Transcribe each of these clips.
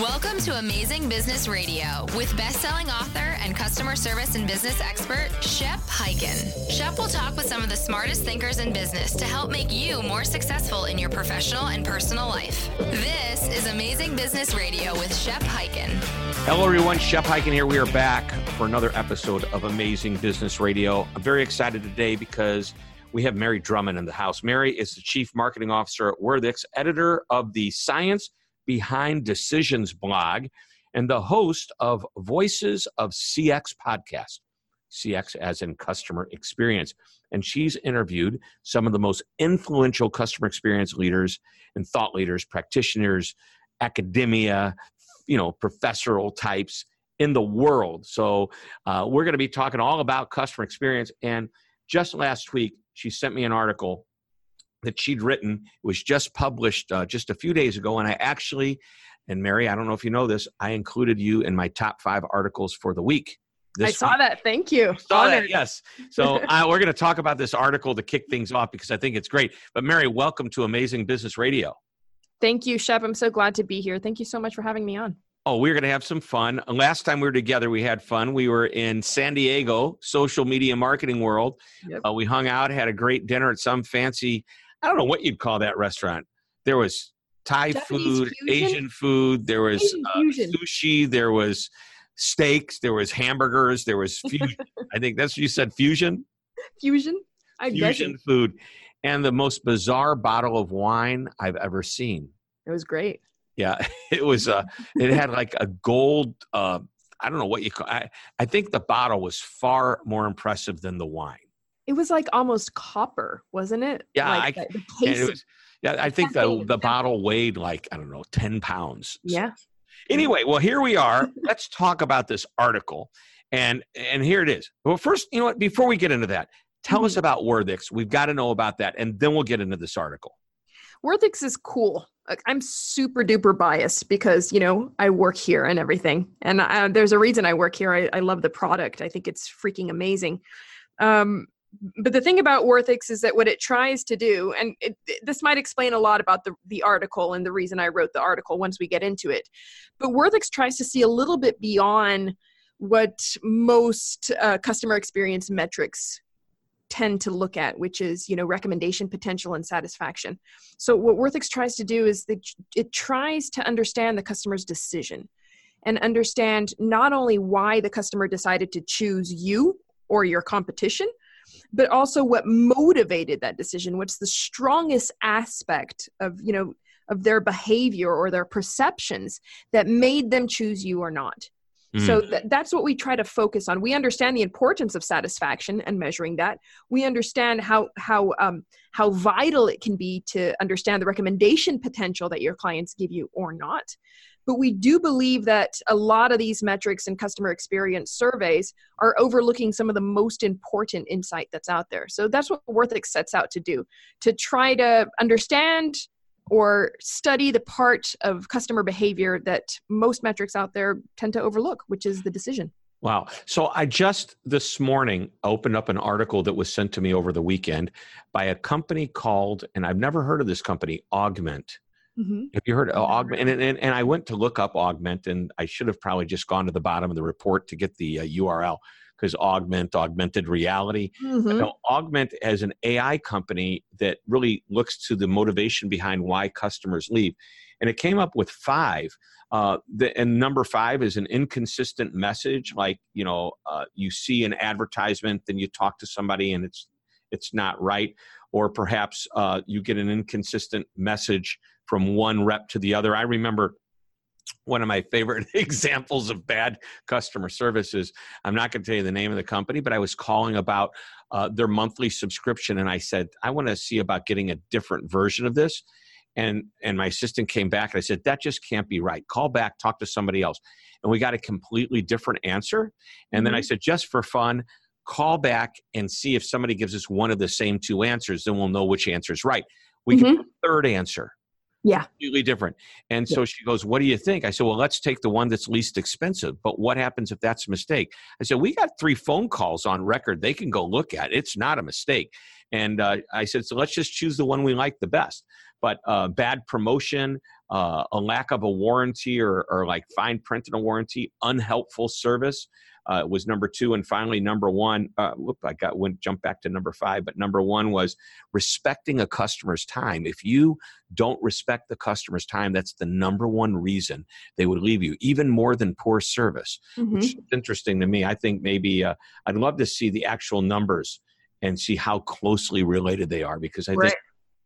Welcome to Amazing Business Radio with best-selling author and customer service and business expert Shep Hyken. Shep will talk with some of the smartest thinkers in business to help make you more successful in your professional and personal life. This is Amazing Business Radio with Shep Hyken. Hello, everyone. Shep Hyken here. We are back for another episode of Amazing Business Radio. I'm very excited today because we have Mary Drummond in the house. Mary is the Chief Marketing Officer at Worthix, editor of the Science Behind Decisions blog, and the host of Voices of CX podcast. CX as in customer experience. And she's interviewed some of the most influential customer experience leaders and thought leaders, practitioners, academia, you know, professoral types in the world. So uh, we're going to be talking all about customer experience. And just last week, she sent me an article that she'd written. It was just published uh, just a few days ago, and I actually, and Mary, I don't know if you know this, I included you in my top five articles for the week. I saw week. that. Thank you. Saw that. Yes. So uh, we're going to talk about this article to kick things off because I think it's great. But Mary, welcome to Amazing Business Radio. Thank you, Shep. I'm so glad to be here. Thank you so much for having me on. Oh, we're going to have some fun. Last time we were together, we had fun. We were in San Diego, social media marketing world. Yep. Uh, we hung out, had a great dinner at some fancy I don't know what you'd call that restaurant. There was Thai Japanese food, fusion? Asian food, there was uh, sushi, there was steaks, there was hamburgers, there was fusion. I think that's what you said fusion. Fusion. I fusion food, and the most bizarre bottle of wine I've ever seen. It was great. Yeah, it was. Uh, it had like a gold. Uh, I don't know what you call. I I think the bottle was far more impressive than the wine. It was like almost copper, wasn't it? Yeah, like I, the case was, yeah, I think the the bottle weighed like I don't know, ten pounds. Yeah. Anyway, well, here we are. Let's talk about this article, and and here it is. Well, first, you know what? Before we get into that, tell mm-hmm. us about Worthix. We've got to know about that, and then we'll get into this article. Worthix is cool. I'm super duper biased because you know I work here and everything, and I, there's a reason I work here. I, I love the product. I think it's freaking amazing. Um, but the thing about Worthix is that what it tries to do, and it, this might explain a lot about the, the article and the reason I wrote the article once we get into it, but Worthix tries to see a little bit beyond what most uh, customer experience metrics tend to look at, which is you know recommendation potential and satisfaction. So what Worthix tries to do is that it tries to understand the customer's decision and understand not only why the customer decided to choose you or your competition but also what motivated that decision what's the strongest aspect of you know of their behavior or their perceptions that made them choose you or not. Mm. so th- that's what we try to focus on. We understand the importance of satisfaction and measuring that. We understand how how um, how vital it can be to understand the recommendation potential that your clients give you or not but we do believe that a lot of these metrics and customer experience surveys are overlooking some of the most important insight that's out there. So that's what Worthix sets out to do to try to understand or study the part of customer behavior that most metrics out there tend to overlook, which is the decision. Wow. So I just this morning opened up an article that was sent to me over the weekend by a company called, and I've never heard of this company, Augment. Mm-hmm. Have you heard of Augment? And, and, and I went to look up Augment, and I should have probably just gone to the bottom of the report to get the uh, URL because Augment, augmented reality. Mm-hmm. Augment as an AI company that really looks to the motivation behind why customers leave. And it came up with five. Uh, the, and number five is an inconsistent message. Like, you know, uh, you see an advertisement, then you talk to somebody and it's it's not right. Or perhaps uh, you get an inconsistent message from one rep to the other. I remember one of my favorite examples of bad customer service is I'm not going to tell you the name of the company, but I was calling about uh, their monthly subscription, and I said I want to see about getting a different version of this. And and my assistant came back and I said that just can't be right. Call back, talk to somebody else, and we got a completely different answer. And mm-hmm. then I mm-hmm. said just for fun, call back and see if somebody gives us one of the same two answers, then we'll know which answer is right. We mm-hmm. get a third answer yeah. Completely different. And so she goes, What do you think? I said, Well, let's take the one that's least expensive. But what happens if that's a mistake? I said, We got three phone calls on record. They can go look at. It's not a mistake. And uh, I said, So let's just choose the one we like the best. But uh, bad promotion, uh, a lack of a warranty or, or like fine print in a warranty, unhelpful service uh, was number two, and finally number one. Uh, whoop, I got went jump back to number five, but number one was respecting a customer's time. If you don't respect the customer's time, that's the number one reason they would leave you, even more than poor service. Mm-hmm. Which is interesting to me. I think maybe uh, I'd love to see the actual numbers and see how closely related they are because I right. think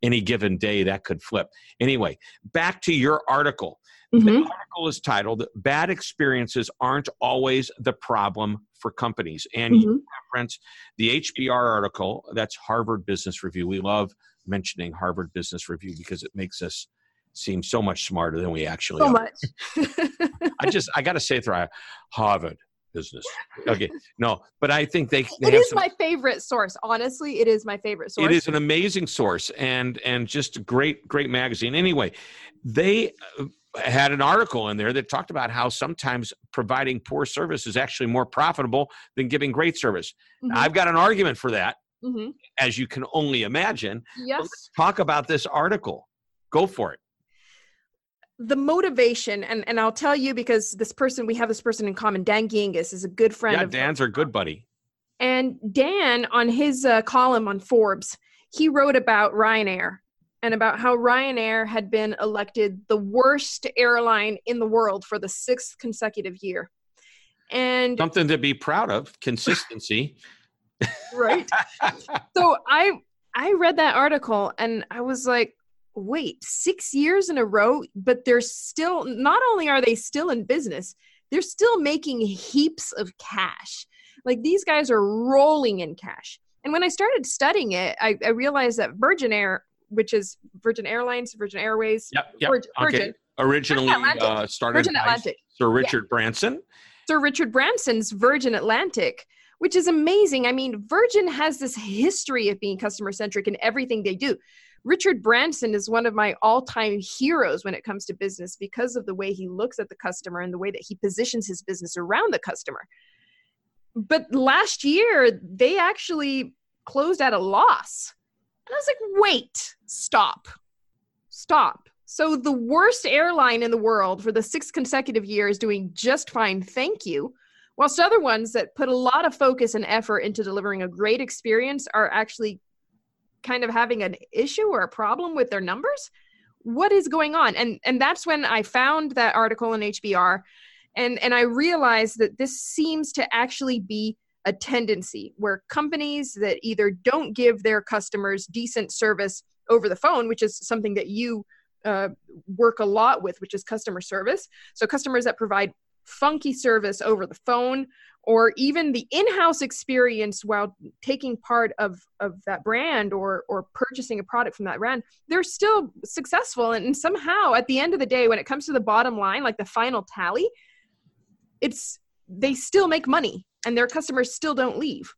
any given day that could flip. Anyway, back to your article. Mm-hmm. The article is titled Bad Experiences Aren't Always the Problem for Companies. And mm-hmm. you reference the HBR article, that's Harvard Business Review. We love mentioning Harvard Business Review because it makes us seem so much smarter than we actually so are. much. I just I got to say through Harvard business. Okay, no, but I think they. they it is some, my favorite source. Honestly, it is my favorite source. It is an amazing source and and just a great great magazine. Anyway, they had an article in there that talked about how sometimes providing poor service is actually more profitable than giving great service. Mm-hmm. I've got an argument for that, mm-hmm. as you can only imagine. Yes. talk about this article. Go for it the motivation and and I'll tell you because this person we have this person in common Dan Gingiss is a good friend yeah, of Dan's our good buddy and Dan on his uh, column on Forbes he wrote about Ryanair and about how Ryanair had been elected the worst airline in the world for the sixth consecutive year and something to be proud of consistency right so I I read that article and I was like wait, six years in a row, but they're still, not only are they still in business, they're still making heaps of cash. Like these guys are rolling in cash. And when I started studying it, I, I realized that Virgin Air, which is Virgin Airlines, Virgin Airways, yep, yep. Virgin, okay. originally uh, started Virgin Atlantic. Sir Richard yeah. Branson. Sir Richard Branson's Virgin Atlantic, which is amazing. I mean, Virgin has this history of being customer centric in everything they do. Richard Branson is one of my all time heroes when it comes to business because of the way he looks at the customer and the way that he positions his business around the customer. But last year, they actually closed at a loss. And I was like, wait, stop, stop. So the worst airline in the world for the sixth consecutive year is doing just fine, thank you. Whilst other ones that put a lot of focus and effort into delivering a great experience are actually kind of having an issue or a problem with their numbers what is going on and and that's when i found that article in hbr and and i realized that this seems to actually be a tendency where companies that either don't give their customers decent service over the phone which is something that you uh, work a lot with which is customer service. So customers that provide funky service over the phone or even the in-house experience while taking part of of that brand or or purchasing a product from that brand they're still successful. And, and somehow at the end of the day when it comes to the bottom line like the final tally it's they still make money and their customers still don't leave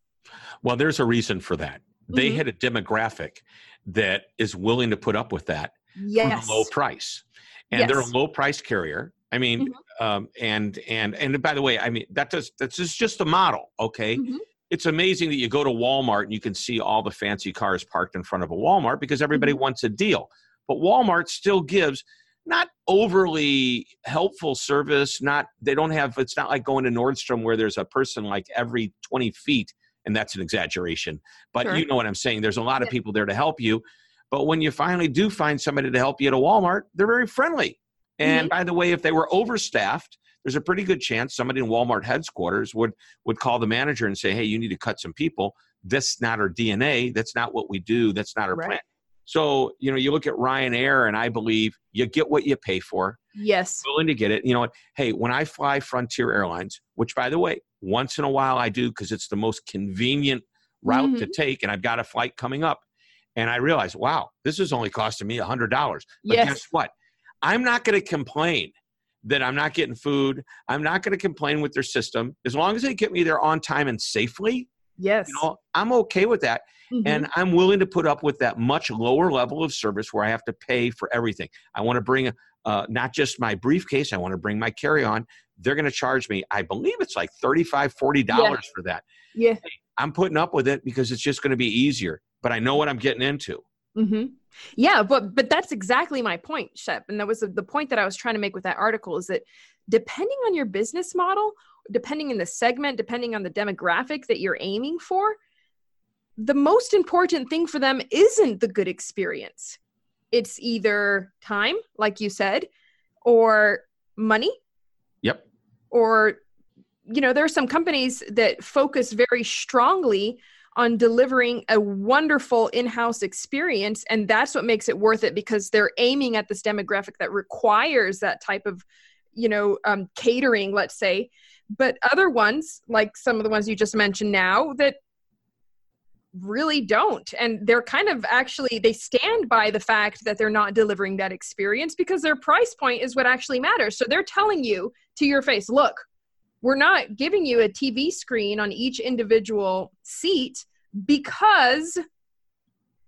well there's a reason for that they mm-hmm. hit a demographic that is willing to put up with that yes. low price and yes. they're a low price carrier I mean, mm-hmm. um, and and and by the way, I mean that does that's just a model, okay? Mm-hmm. It's amazing that you go to Walmart and you can see all the fancy cars parked in front of a Walmart because everybody mm-hmm. wants a deal. But Walmart still gives not overly helpful service. Not they don't have. It's not like going to Nordstrom where there's a person like every 20 feet, and that's an exaggeration. But sure. you know what I'm saying. There's a lot of people there to help you. But when you finally do find somebody to help you at a Walmart, they're very friendly and mm-hmm. by the way, if they were overstaffed, there's a pretty good chance somebody in Walmart headquarters would would call the manager and say, "Hey, you need to cut some people. That's not our DNA. That's not what we do. That's not our right. plan." So, you know, you look at Ryanair, and I believe you get what you pay for. Yes. Willing to get it. You know what? Hey, when I fly Frontier Airlines, which by the way, once in a while I do because it's the most convenient route mm-hmm. to take, and I've got a flight coming up, and I realize, wow, this is only costing me a hundred dollars. But yes. guess what? I'm not going to complain that I'm not getting food. I'm not going to complain with their system as long as they get me there on time and safely. Yes. You know, I'm okay with that. Mm-hmm. And I'm willing to put up with that much lower level of service where I have to pay for everything. I want to bring uh, not just my briefcase, I want to bring my carry on. They're going to charge me, I believe it's like $35, $40 yeah. for that. Yeah. I'm putting up with it because it's just going to be easier, but I know what I'm getting into. Mm-hmm. Yeah, but but that's exactly my point, Shep. And that was the, the point that I was trying to make with that article is that depending on your business model, depending in the segment, depending on the demographic that you're aiming for, the most important thing for them isn't the good experience. It's either time, like you said, or money. Yep. Or you know, there are some companies that focus very strongly on delivering a wonderful in-house experience and that's what makes it worth it because they're aiming at this demographic that requires that type of you know um, catering let's say but other ones like some of the ones you just mentioned now that really don't and they're kind of actually they stand by the fact that they're not delivering that experience because their price point is what actually matters so they're telling you to your face look we're not giving you a TV screen on each individual seat because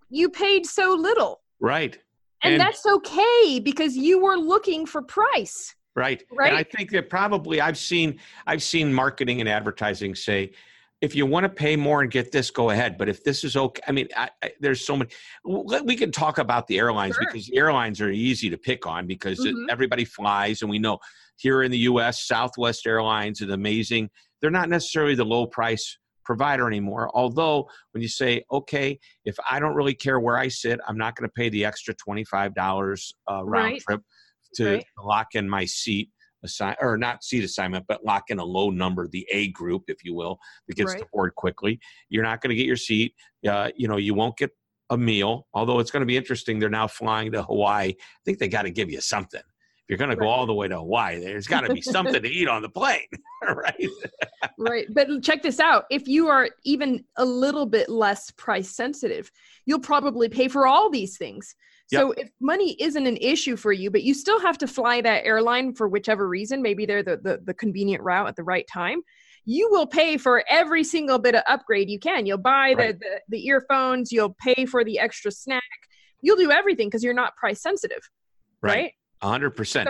you paid so little. Right. And, and, that's okay because you were looking for price. Right. Right. And I think that probably I've seen I've seen marketing and advertising say, if you want to pay more and get this, go ahead. But if this is okay, I mean, I, I, there's so many. We can talk about the airlines sure. because the airlines are easy to pick on because mm-hmm. everybody flies, and we know here in the U.S., Southwest Airlines is amazing. They're not necessarily the low price provider anymore. Although, when you say, okay, if I don't really care where I sit, I'm not going to pay the extra $25 uh, round right. trip to right. lock in my seat assign or not seat assignment, but lock in a low number, the A group, if you will, that gets right. to board quickly. You're not going to get your seat. Uh, you know, you won't get a meal. Although it's going to be interesting, they're now flying to Hawaii. I think they got to give you something If you're going to go all the way to Hawaii, there's got to be something to eat on the plane, right? right. But check this out. If you are even a little bit less price sensitive, you'll probably pay for all these things. So if money isn't an issue for you, but you still have to fly that airline for whichever reason, maybe they're the, the, the convenient route at the right time, you will pay for every single bit of upgrade you can. You'll buy right. the, the, the earphones, you'll pay for the extra snack, you'll do everything because you're not price sensitive. right? right? hundred percent.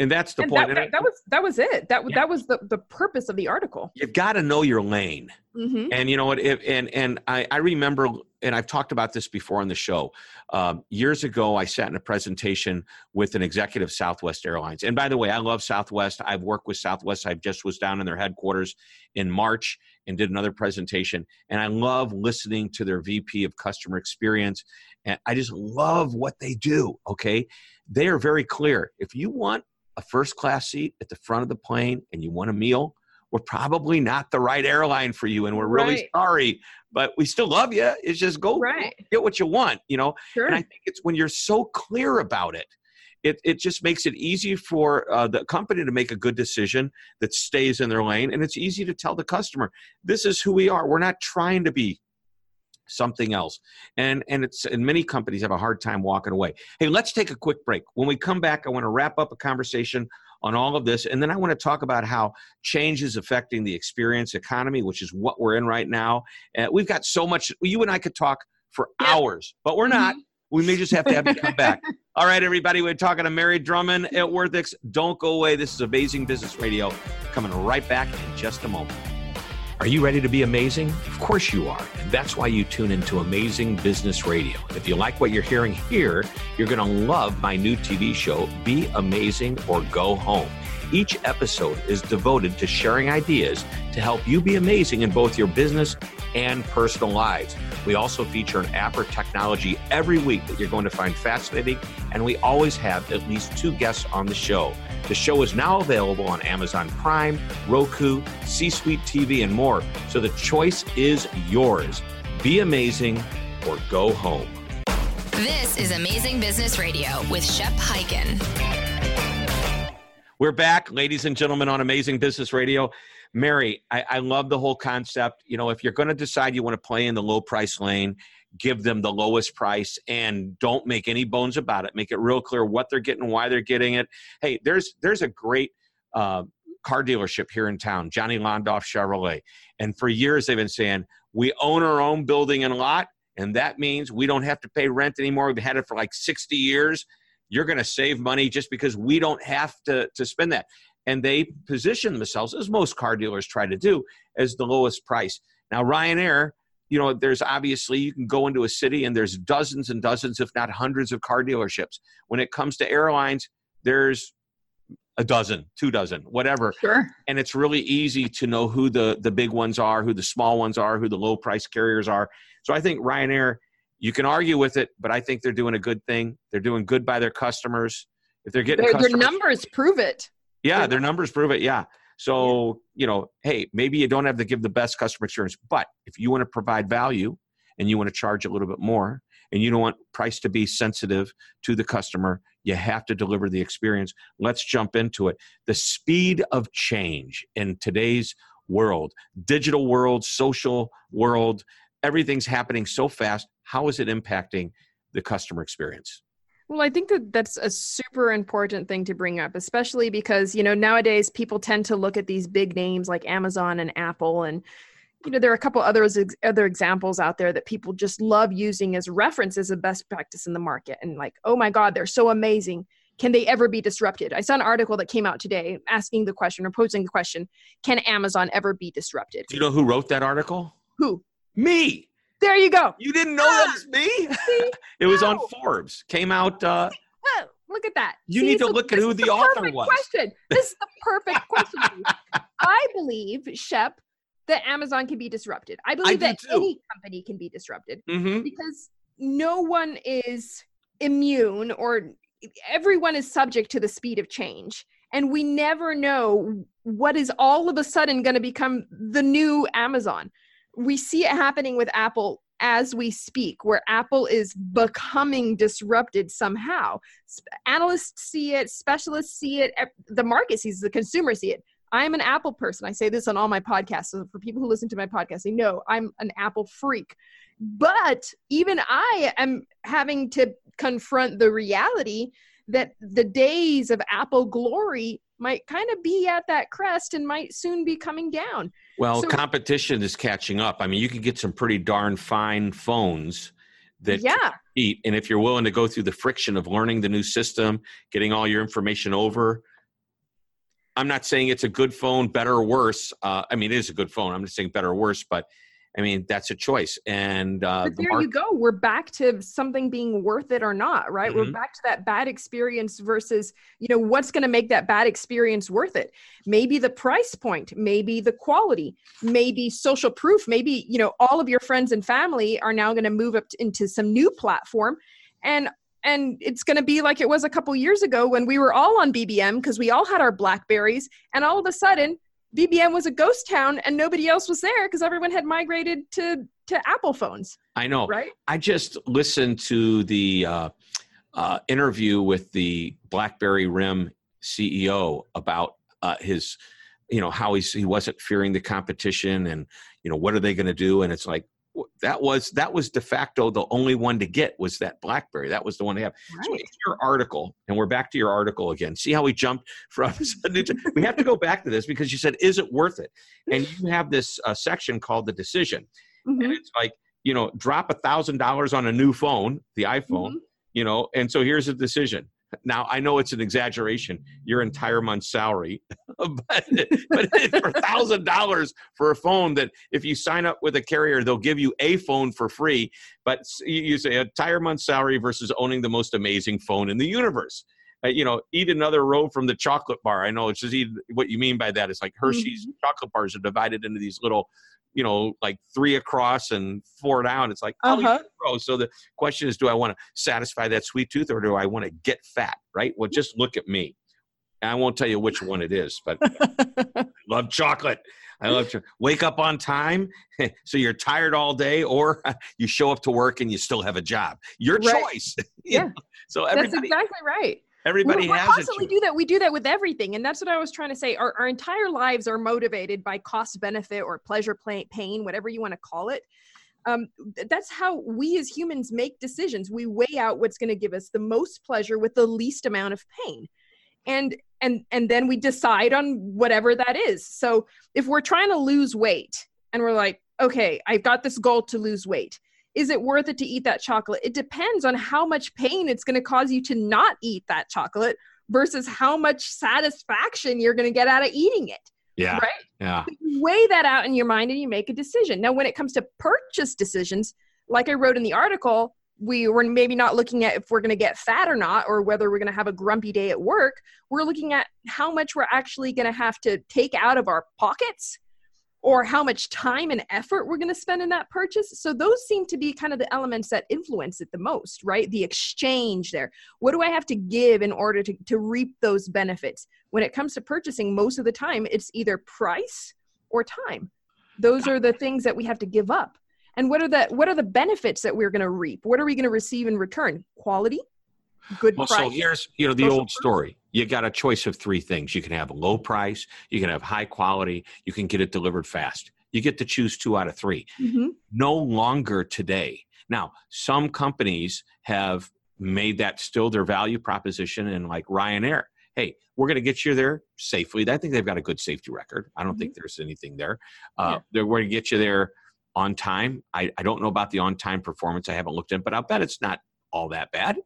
And that's the and point. That, that, that, was that was it. That yeah. that was the the purpose of the article. You've got to know your lane, mm-hmm. and you know what? If, and and I I remember, and I've talked about this before on the show. Um, years ago, I sat in a presentation with an executive Southwest Airlines. And by the way, I love Southwest. I've worked with Southwest. I just was down in their headquarters in March and did another presentation. And I love listening to their VP of Customer Experience. And I just love what they do. Okay they are very clear. If you want a first class seat at the front of the plane and you want a meal, we're probably not the right airline for you and we're really right. sorry but we still love you it's just go right. get what you want you know sure. and i think it's when you're so clear about it it, it just makes it easy for uh, the company to make a good decision that stays in their lane and it's easy to tell the customer this is who we are we're not trying to be something else. And and it's and many companies have a hard time walking away. Hey, let's take a quick break. When we come back, I want to wrap up a conversation on all of this, and then I want to talk about how change is affecting the experience economy, which is what we're in right now. Uh, we've got so much. You and I could talk for hours, but we're not. Mm-hmm. We may just have to have you come back. All right, everybody, we're talking to Mary Drummond at Worthix. Don't go away. This is Amazing Business Radio. Coming right back in just a moment. Are you ready to be amazing? Of course you are. And that's why you tune into Amazing Business Radio. If you like what you're hearing here, you're going to love my new TV show, Be Amazing or Go Home. Each episode is devoted to sharing ideas to help you be amazing in both your business and personal lives. We also feature an app or technology every week that you're going to find fascinating, and we always have at least two guests on the show. The show is now available on Amazon Prime, Roku, C Suite TV, and more. So the choice is yours. Be amazing or go home. This is Amazing Business Radio with Shep Hyken. We're back, ladies and gentlemen, on Amazing Business Radio. Mary, I, I love the whole concept. You know, if you're going to decide you want to play in the low price lane, give them the lowest price and don't make any bones about it. Make it real clear what they're getting why they're getting it. Hey there's there's a great uh, car dealership here in town johnny londoff chevrolet. And for years they've been saying we own our own building and lot and that means we don't have to pay rent anymore. We've had it for like 60 years you're going to save money just because we don't have to, to spend that and they position themselves as most car dealers try to do as the lowest price now ryanair you know, there's obviously you can go into a city and there's dozens and dozens, if not hundreds, of car dealerships. When it comes to airlines, there's a dozen, two dozen, whatever. Sure. And it's really easy to know who the the big ones are, who the small ones are, who the low price carriers are. So I think Ryanair, you can argue with it, but I think they're doing a good thing. They're doing good by their customers. If they're getting their, their numbers prove it. Yeah, their numbers prove it. Yeah. So, you know, hey, maybe you don't have to give the best customer experience, but if you want to provide value and you want to charge a little bit more and you don't want price to be sensitive to the customer, you have to deliver the experience. Let's jump into it. The speed of change in today's world, digital world, social world, everything's happening so fast. How is it impacting the customer experience? Well, I think that that's a super important thing to bring up, especially because, you know, nowadays people tend to look at these big names like Amazon and Apple and you know there are a couple others other examples out there that people just love using as references of best practice in the market and like oh my god they're so amazing can they ever be disrupted i saw an article that came out today asking the question or posing the question can amazon ever be disrupted do you know who wrote that article who me there you go. You didn't know that was me? it was on Forbes. Came out. Uh, oh, look at that. You See, need to so look at who the, the author was. Question. This is the perfect question. I believe, Shep, that Amazon can be disrupted. I believe I that too. any company can be disrupted mm-hmm. because no one is immune or everyone is subject to the speed of change. And we never know what is all of a sudden going to become the new Amazon we see it happening with Apple as we speak, where Apple is becoming disrupted somehow. Analysts see it, specialists see it, the market sees, it, the consumer see it. I'm an Apple person. I say this on all my podcasts. So for people who listen to my podcast, they know I'm an Apple freak. But even I am having to confront the reality that the days of Apple glory might kind of be at that crest and might soon be coming down. Well, so, competition is catching up. I mean, you can get some pretty darn fine phones that yeah. compete. And if you're willing to go through the friction of learning the new system, getting all your information over, I'm not saying it's a good phone, better or worse. Uh, I mean, it is a good phone. I'm not saying better or worse, but I mean, that's a choice. And uh, but there the you go. We're back to something being worth it or not, right? Mm-hmm. We're back to that bad experience versus, you know, what's going to make that bad experience worth it? Maybe the price point, maybe the quality, maybe social proof, maybe, you know, all of your friends and family are now going to move up into some new platform. And and it's going to be like it was a couple years ago when we were all on BBM because we all had our Blackberries, and all of a sudden BBM was a ghost town and nobody else was there because everyone had migrated to to Apple phones. I know, right? I just listened to the uh, uh, interview with the BlackBerry RIM CEO about uh, his, you know, how he's he wasn't fearing the competition and you know what are they going to do? And it's like that was that was de facto the only one to get was that blackberry that was the one to have right. so your article and we're back to your article again see how we jumped from we have to go back to this because you said is it worth it and you have this uh, section called the decision mm-hmm. and it's like you know drop a thousand dollars on a new phone the iphone mm-hmm. you know and so here's a decision now I know it's an exaggeration, your entire month's salary, but but for thousand dollars for a phone that if you sign up with a carrier, they'll give you a phone for free. But you say a entire month's salary versus owning the most amazing phone in the universe. Uh, you know, eat another row from the chocolate bar. I know it's just eat, what you mean by that. It's like Hershey's mm-hmm. chocolate bars are divided into these little you know, like three across and four down. It's like, uh-huh. oh, so the question is, do I want to satisfy that sweet tooth or do I want to get fat? Right. Well, just look at me. I won't tell you which one it is, but I love chocolate. I love to wake up on time. so you're tired all day, or you show up to work and you still have a job. Your right. choice. yeah. so everybody, that's exactly right. Everybody we, has constantly do that. We do that with everything, and that's what I was trying to say. Our, our entire lives are motivated by cost benefit or pleasure, pain, whatever you want to call it. Um, that's how we as humans make decisions. We weigh out what's going to give us the most pleasure with the least amount of pain, and and and then we decide on whatever that is. So if we're trying to lose weight, and we're like, okay, I've got this goal to lose weight is it worth it to eat that chocolate? It depends on how much pain it's going to cause you to not eat that chocolate versus how much satisfaction you're going to get out of eating it. Yeah. Right? Yeah. You weigh that out in your mind and you make a decision. Now, when it comes to purchase decisions, like I wrote in the article, we were maybe not looking at if we're going to get fat or not, or whether we're going to have a grumpy day at work. We're looking at how much we're actually going to have to take out of our pockets or how much time and effort we're going to spend in that purchase. So those seem to be kind of the elements that influence it the most, right? The exchange there. What do I have to give in order to, to reap those benefits? When it comes to purchasing, most of the time it's either price or time. Those are the things that we have to give up and what are the what are the benefits that we're going to reap what are we going to receive in return quality good well, price so here's you know the old story you got a choice of three things you can have a low price you can have high quality you can get it delivered fast you get to choose two out of 3 mm-hmm. no longer today now some companies have made that still their value proposition and like ryanair hey we're going to get you there safely i think they've got a good safety record i don't mm-hmm. think there's anything there uh, yeah. we're going to get you there on time. I, I don't know about the on time performance. I haven't looked in, but I'll bet it's not all that bad.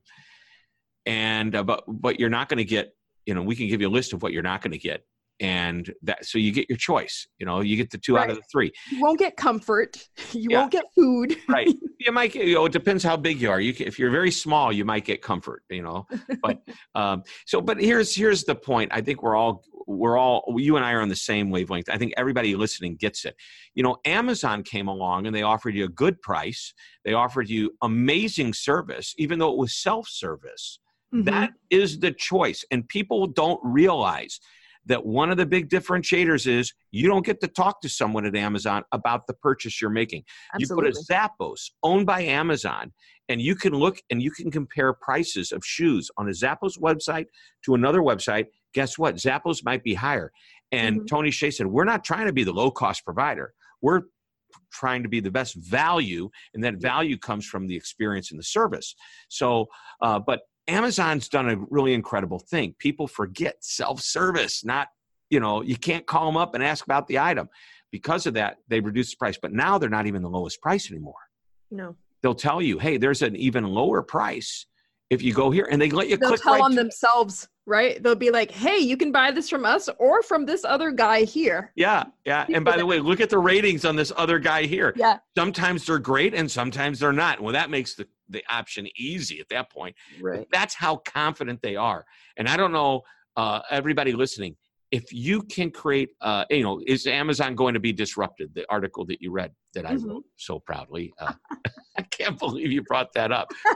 And uh, but but you're not going to get. You know, we can give you a list of what you're not going to get, and that so you get your choice. You know, you get the two right. out of the three. You won't get comfort. You yeah. won't get food. right. You might. Get, you know, it depends how big you are. You can, if you're very small, you might get comfort. You know, but um, so but here's here's the point. I think we're all we're all you and I are on the same wavelength. I think everybody listening gets it. You know, Amazon came along and they offered you a good price. They offered you amazing service, even though it was self-service. Mm-hmm. That is the choice, and people don't realize that one of the big differentiators is you don't get to talk to someone at Amazon about the purchase you're making. Absolutely. You put a Zappos owned by Amazon and you can look and you can compare prices of shoes on a Zappos website to another website guess what? Zappos might be higher. And mm-hmm. Tony Hsieh said, We're not trying to be the low cost provider. We're trying to be the best value, and that value comes from the experience and the service. So, uh, but Amazon's done a really incredible thing. People forget self service, not, you know, you can't call them up and ask about the item. Because of that, they reduced the price, but now they're not even the lowest price anymore. No. They'll tell you, hey, there's an even lower price if you go here, and they let you They'll click tell right on themselves right? They'll be like, hey, you can buy this from us or from this other guy here. Yeah, yeah. And by the way, look at the ratings on this other guy here. Yeah. Sometimes they're great and sometimes they're not. Well, that makes the, the option easy at that point. Right. That's how confident they are. And I don't know, uh, everybody listening, if you can create, uh, you know, is Amazon going to be disrupted? The article that you read that I mm-hmm. wrote so proudly. Uh, I can't believe you brought that up.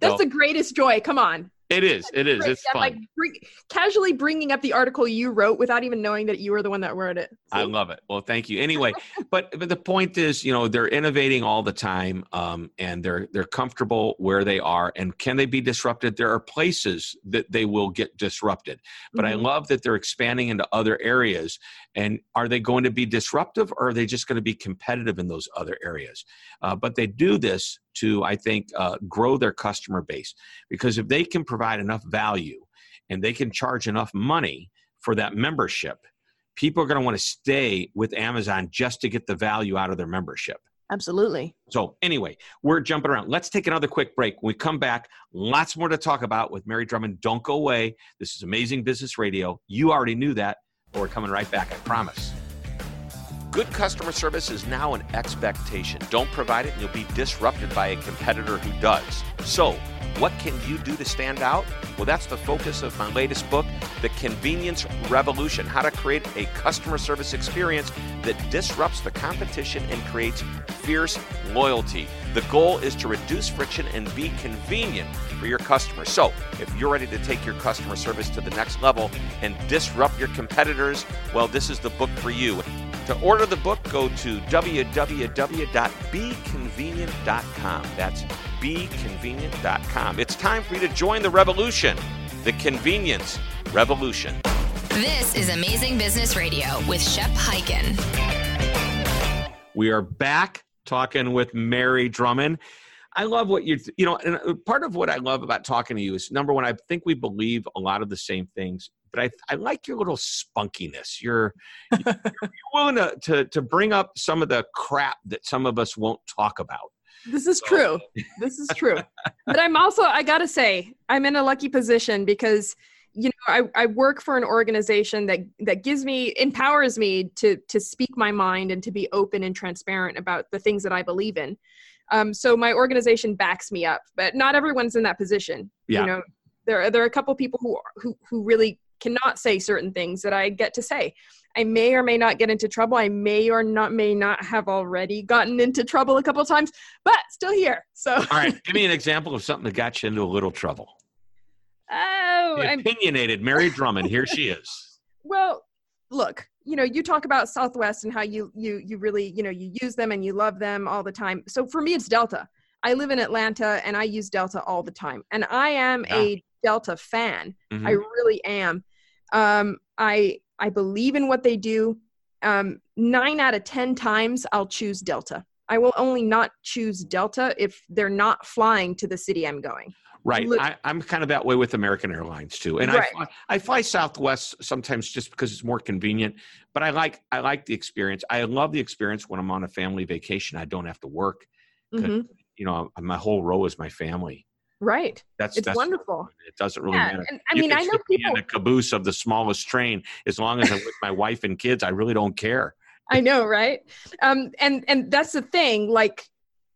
That's so, the greatest joy. Come on. It is. It is. It's fun. Like bring, casually bringing up the article you wrote without even knowing that you were the one that wrote it. So. I love it. Well, thank you. Anyway, but but the point is, you know, they're innovating all the time, um, and they're they're comfortable where they are. And can they be disrupted? There are places that they will get disrupted. But mm-hmm. I love that they're expanding into other areas. And are they going to be disruptive, or are they just going to be competitive in those other areas? Uh, but they do this to, I think, uh, grow their customer base. Because if they can provide enough value and they can charge enough money for that membership, people are going to want to stay with Amazon just to get the value out of their membership. Absolutely. So, anyway, we're jumping around. Let's take another quick break. When we come back, lots more to talk about with Mary Drummond. Don't go away. This is Amazing Business Radio. You already knew that, but we're coming right back, I promise. Good customer service is now an expectation. Don't provide it, and you'll be disrupted by a competitor who does. So, what can you do to stand out? Well, that's the focus of my latest book, The Convenience Revolution How to Create a Customer Service Experience that Disrupts the Competition and Creates Fierce Loyalty. The goal is to reduce friction and be convenient for your customers. So, if you're ready to take your customer service to the next level and disrupt your competitors, well, this is the book for you. To order the book, go to www.beconvenient.com. That's beconvenient.com. It's time for you to join the revolution, the convenience revolution. This is Amazing Business Radio with Shep Hyken. We are back talking with Mary Drummond. I love what you're. you know, and part of what I love about talking to you is number one, I think we believe a lot of the same things but I, I like your little spunkiness. You're, you're willing to, to, to bring up some of the crap that some of us won't talk about. This is so. true. This is true. but I'm also, I gotta say, I'm in a lucky position because you know I, I work for an organization that that gives me empowers me to to speak my mind and to be open and transparent about the things that i believe in um, so my organization backs me up but not everyone's in that position yeah. you know there are, there are a couple people who who who really cannot say certain things that i get to say i may or may not get into trouble i may or not may not have already gotten into trouble a couple of times but still here so all right give me an example of something that got you into a little trouble Oh, the opinionated I'm... Mary Drummond. Here she is. well, look, you know, you talk about Southwest and how you you you really you know you use them and you love them all the time. So for me, it's Delta. I live in Atlanta and I use Delta all the time, and I am yeah. a Delta fan. Mm-hmm. I really am. Um, I I believe in what they do. Um, nine out of ten times, I'll choose Delta. I will only not choose Delta if they're not flying to the city I'm going. Right. I, am kind of that way with American Airlines too. And right. I, fly, I fly Southwest sometimes just because it's more convenient, but I like, I like the experience. I love the experience when I'm on a family vacation. I don't have to work. Mm-hmm. You know, my whole row is my family. Right. That's it's that's, wonderful. It doesn't really yeah. matter. And, I you mean, I know people in a caboose of the smallest train as long as I'm with my wife and kids. I really don't care. I know, right? Um, and and that's the thing. Like,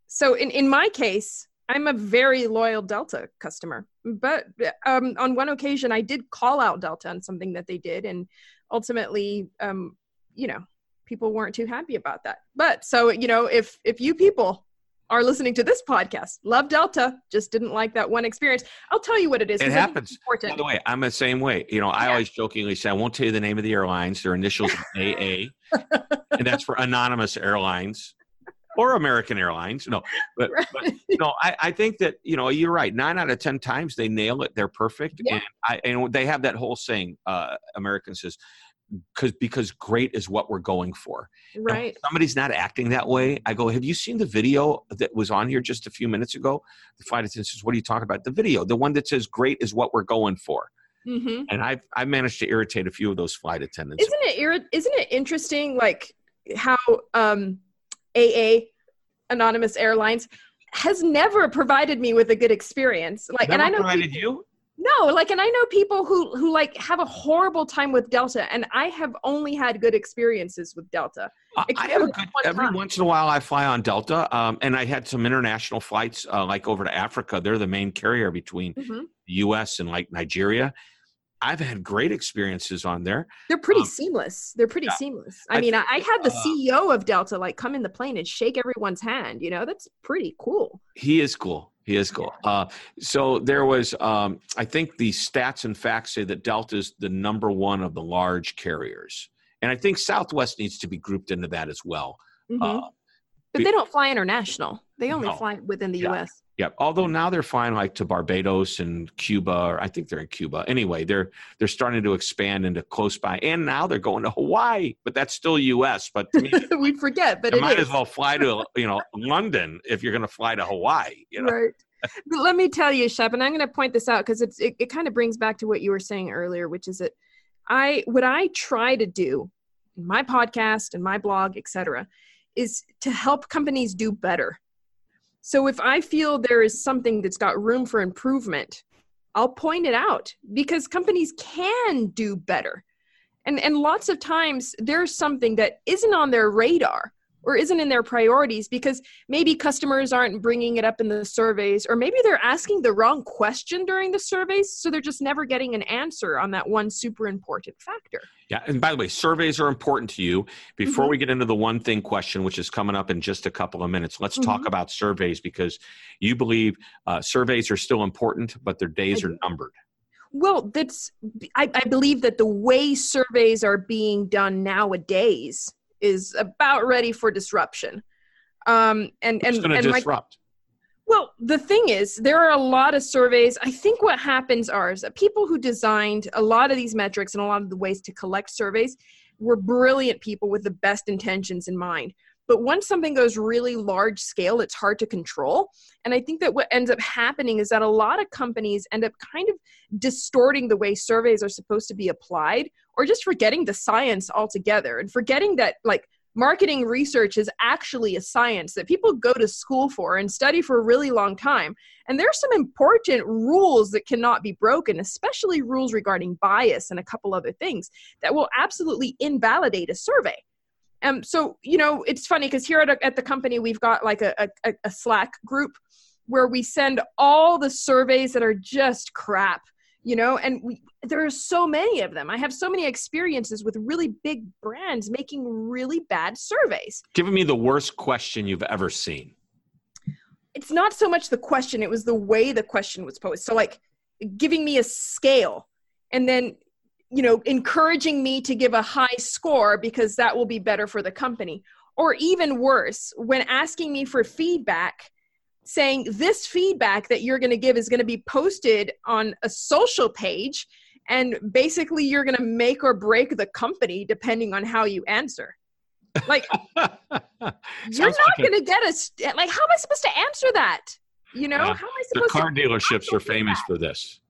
so in in my case, I'm a very loyal Delta customer, but um, on one occasion I did call out Delta on something that they did, and ultimately, um, you know, people weren't too happy about that. But so you know, if if you people are listening to this podcast, love Delta, just didn't like that one experience. I'll tell you what it is. It happens. By the way, I'm the same way. You know, I yeah. always jokingly say I won't tell you the name of the airlines. Their initials AA, and that's for Anonymous Airlines or American Airlines. No, but, right. but no, I, I, think that you know you're right. Nine out of ten times they nail it. They're perfect, yeah. and I and they have that whole saying. Uh, American says because because great is what we're going for. Right. somebody's not acting that way. I go, have you seen the video that was on here just a few minutes ago? The flight attendant says, "What are you talking about?" The video, the one that says "Great is what we're going for." Mm-hmm. And I've I managed to irritate a few of those flight attendants. Isn't it irri- Isn't it interesting? Like how um, AA, Anonymous Airlines, has never provided me with a good experience. Like, never and I know provided people, you. No, like, and I know people who who like have a horrible time with Delta, and I have only had good experiences with Delta. I have a good every time. once in a while. I fly on Delta, um, and I had some international flights, uh, like over to Africa. They're the main carrier between mm-hmm. the U.S. and like Nigeria, I've had great experiences on there. They're pretty um, seamless. They're pretty yeah. seamless. I, I mean, I, I, had the uh, CEO of Delta like come in the plane and shake everyone's hand. You know, that's pretty cool. He is cool. He is cool. Uh, so there was, um, I think the stats and facts say that Delta is the number one of the large carriers, and I think Southwest needs to be grouped into that as well. Mm-hmm. Uh, but they don't fly international. They only no. fly within the yeah. U.S. Yeah. Although now they're flying like to Barbados and Cuba, or I think they're in Cuba. Anyway, they're they're starting to expand into close by, and now they're going to Hawaii, but that's still U.S. But me, we forget, but you might is. as well fly to you know London if you're going to fly to Hawaii. You know? Right. but let me tell you, Shep, and I'm going to point this out because it's it, it kind of brings back to what you were saying earlier, which is that I what I try to do in my podcast and my blog, etc., is to help companies do better so if I feel there is something that's got room for improvement, I'll point it out because companies can do better. And and lots of times there's something that isn't on their radar or isn't in their priorities because maybe customers aren't bringing it up in the surveys or maybe they're asking the wrong question during the surveys so they're just never getting an answer on that one super important factor yeah and by the way surveys are important to you before mm-hmm. we get into the one thing question which is coming up in just a couple of minutes let's mm-hmm. talk about surveys because you believe uh, surveys are still important but their days are numbered well that's I, I believe that the way surveys are being done nowadays is about ready for disruption. Um, and and, and disrupt. My, well, the thing is, there are a lot of surveys. I think what happens are is that people who designed a lot of these metrics and a lot of the ways to collect surveys were brilliant people with the best intentions in mind. But once something goes really large scale, it's hard to control. And I think that what ends up happening is that a lot of companies end up kind of distorting the way surveys are supposed to be applied or just forgetting the science altogether and forgetting that like marketing research is actually a science that people go to school for and study for a really long time. And there are some important rules that cannot be broken, especially rules regarding bias and a couple other things that will absolutely invalidate a survey. Um, so, you know, it's funny because here at, a, at the company, we've got like a, a, a Slack group where we send all the surveys that are just crap you know and we, there are so many of them. I have so many experiences with really big brands making really bad surveys. Giving me the worst question you've ever seen. It's not so much the question it was the way the question was posed. So like giving me a scale and then you know encouraging me to give a high score because that will be better for the company. Or even worse when asking me for feedback saying this feedback that you're going to give is going to be posted on a social page and basically you're going to make or break the company depending on how you answer. Like you're not going to get a like how am i supposed to answer that? You know yeah. how am i supposed the car to dealerships are famous for this.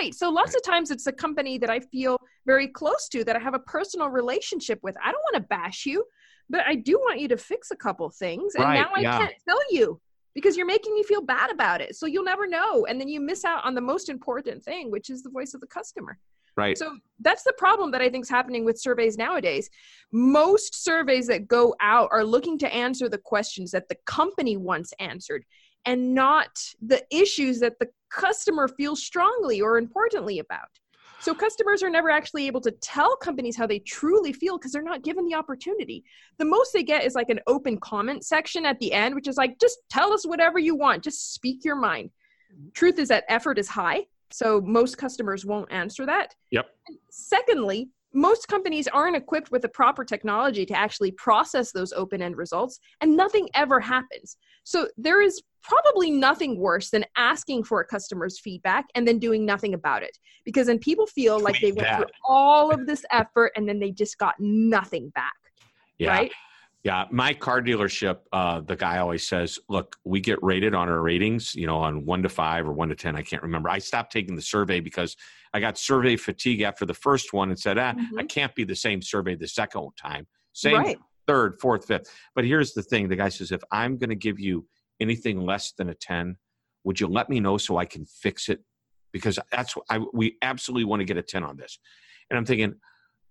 Right. So lots of times it's a company that i feel very close to that i have a personal relationship with. I don't want to bash you but i do want you to fix a couple things and right, now i yeah. can't tell you because you're making me feel bad about it. So you'll never know. And then you miss out on the most important thing, which is the voice of the customer. Right. So that's the problem that I think is happening with surveys nowadays. Most surveys that go out are looking to answer the questions that the company wants answered and not the issues that the customer feels strongly or importantly about. So customers are never actually able to tell companies how they truly feel because they're not given the opportunity. The most they get is like an open comment section at the end, which is like, just tell us whatever you want, just speak your mind. Truth is that effort is high. So most customers won't answer that. Yep. secondly, most companies aren't equipped with the proper technology to actually process those open end results, and nothing ever happens. So there is probably nothing worse than asking for a customer's feedback and then doing nothing about it. Because then people feel like they went through all of this effort and then they just got nothing back. Yeah. Right? Yeah, my car dealership, uh, the guy always says, "Look, we get rated on our ratings, you know, on one to five or one to ten. I can't remember. I stopped taking the survey because I got survey fatigue after the first one and said, ah, mm-hmm. I can't be the same survey the second time. Same right. third, fourth, fifth. But here's the thing: the guy says, if I'm going to give you anything less than a ten, would you let me know so I can fix it? Because that's I we absolutely want to get a ten on this. And I'm thinking,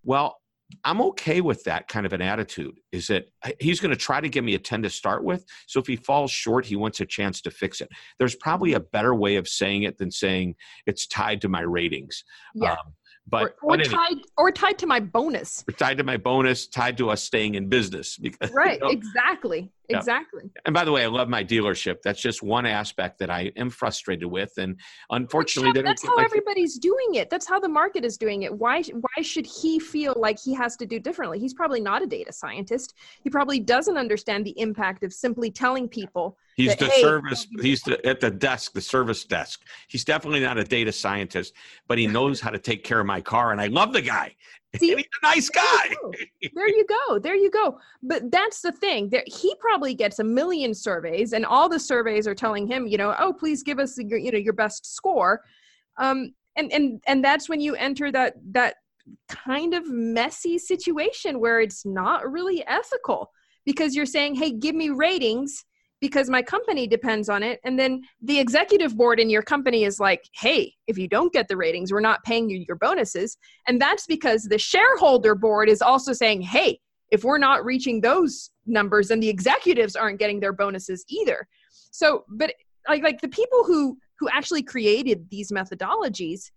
well, I'm okay with that kind of an attitude. Is that he's going to try to give me a 10 to start with. So if he falls short, he wants a chance to fix it. There's probably a better way of saying it than saying it's tied to my ratings. Yeah. Um, but or, or tied or tied to my bonus. Or tied to my bonus, tied to us staying in business. Because, right. You know, exactly. Exactly. And by the way, I love my dealership. That's just one aspect that I am frustrated with, and unfortunately, that's how everybody's doing it. That's how the market is doing it. Why? Why should he feel like he has to do differently? He's probably not a data scientist. He probably doesn't understand the impact of simply telling people He's the hey, service. He's the, at the desk, the service desk. He's definitely not a data scientist, but he knows how to take care of my car, and I love the guy. See, he's a nice guy. You there you go. There you go. But that's the thing. There, he probably gets a million surveys, and all the surveys are telling him, you know, oh, please give us your, you know, your best score. Um, and and and that's when you enter that that kind of messy situation where it's not really ethical because you're saying, hey, give me ratings because my company depends on it. And then the executive board in your company is like, hey, if you don't get the ratings, we're not paying you your bonuses. And that's because the shareholder board is also saying, hey, if we're not reaching those numbers, then the executives aren't getting their bonuses either. So, but like, like the people who who actually created these methodologies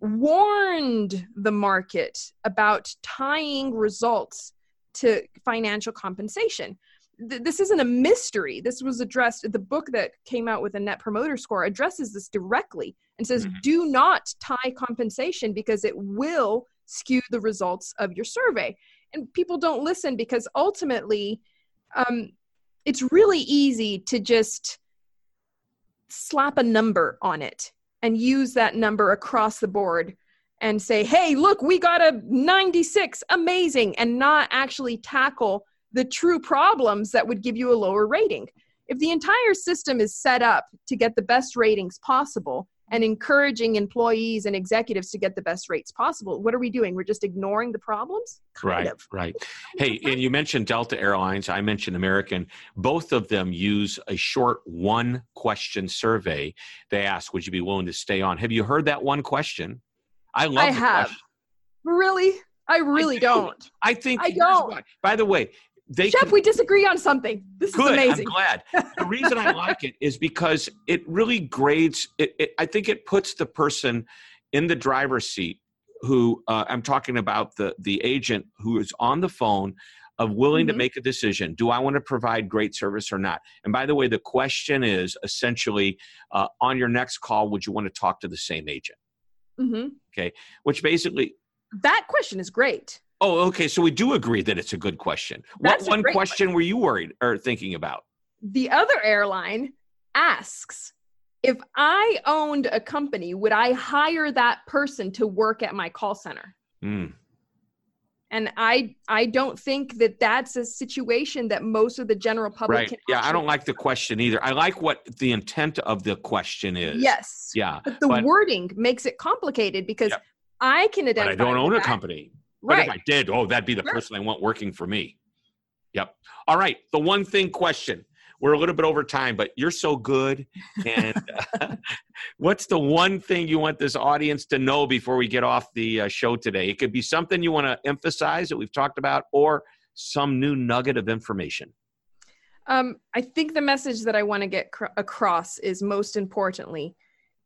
warned the market about tying results to financial compensation th- this isn't a mystery. This was addressed. The book that came out with a net promoter score addresses this directly and says, mm-hmm. do not tie compensation because it will skew the results of your survey. And people don't listen because ultimately, um, it's really easy to just slap a number on it and use that number across the board and say, hey, look, we got a 96, amazing, and not actually tackle the true problems that would give you a lower rating. If the entire system is set up to get the best ratings possible, and encouraging employees and executives to get the best rates possible. What are we doing? We're just ignoring the problems? Kind right, of. right. Hey, and you mentioned Delta Airlines, I mentioned American. Both of them use a short one question survey. They ask, Would you be willing to stay on? Have you heard that one question? I love I have. Question. Really? I really I do. not I think I don't. By the way, they Shep, can, we disagree on something. This good, is amazing. I'm glad. the reason I like it is because it really grades. It, it, I think it puts the person in the driver's seat. Who uh, I'm talking about the the agent who is on the phone of willing mm-hmm. to make a decision. Do I want to provide great service or not? And by the way, the question is essentially uh, on your next call, would you want to talk to the same agent? Mm-hmm. Okay, which basically that question is great. Oh, okay. So we do agree that it's a good question. That's what one question, were you worried or thinking about? The other airline asks if I owned a company, would I hire that person to work at my call center? Mm. And I I don't think that that's a situation that most of the general public right. yeah, I don't like the question either. I like what the intent of the question is. Yes. Yeah. But the but, wording makes it complicated because yep. I can identify. But I don't own a company. But if I did, oh, that'd be the sure. person I want working for me. Yep. All right. The one thing question. We're a little bit over time, but you're so good. And uh, what's the one thing you want this audience to know before we get off the uh, show today? It could be something you want to emphasize that we've talked about, or some new nugget of information. Um, I think the message that I want to get cr- across is most importantly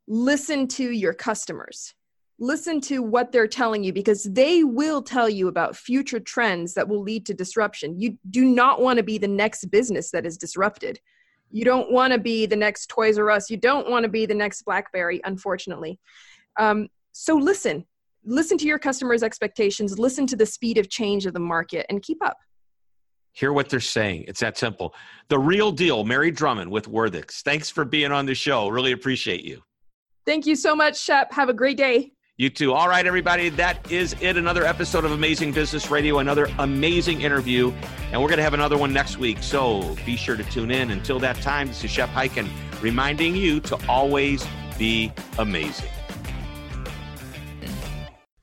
listen to your customers listen to what they're telling you because they will tell you about future trends that will lead to disruption. You do not want to be the next business that is disrupted. You don't want to be the next Toys R Us. You don't want to be the next BlackBerry, unfortunately. Um, so listen, listen to your customers' expectations, listen to the speed of change of the market, and keep up. Hear what they're saying. It's that simple. The real deal, Mary Drummond with Worthix. Thanks for being on the show. Really appreciate you. Thank you so much, Shep. Have a great day. You too. All right, everybody. That is it. Another episode of Amazing Business Radio, another amazing interview. And we're going to have another one next week. So be sure to tune in. Until that time, this is Shep Hyken reminding you to always be amazing.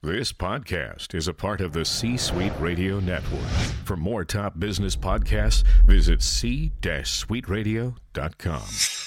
This podcast is a part of the C Suite Radio Network. For more top business podcasts, visit c-suiteradio.com.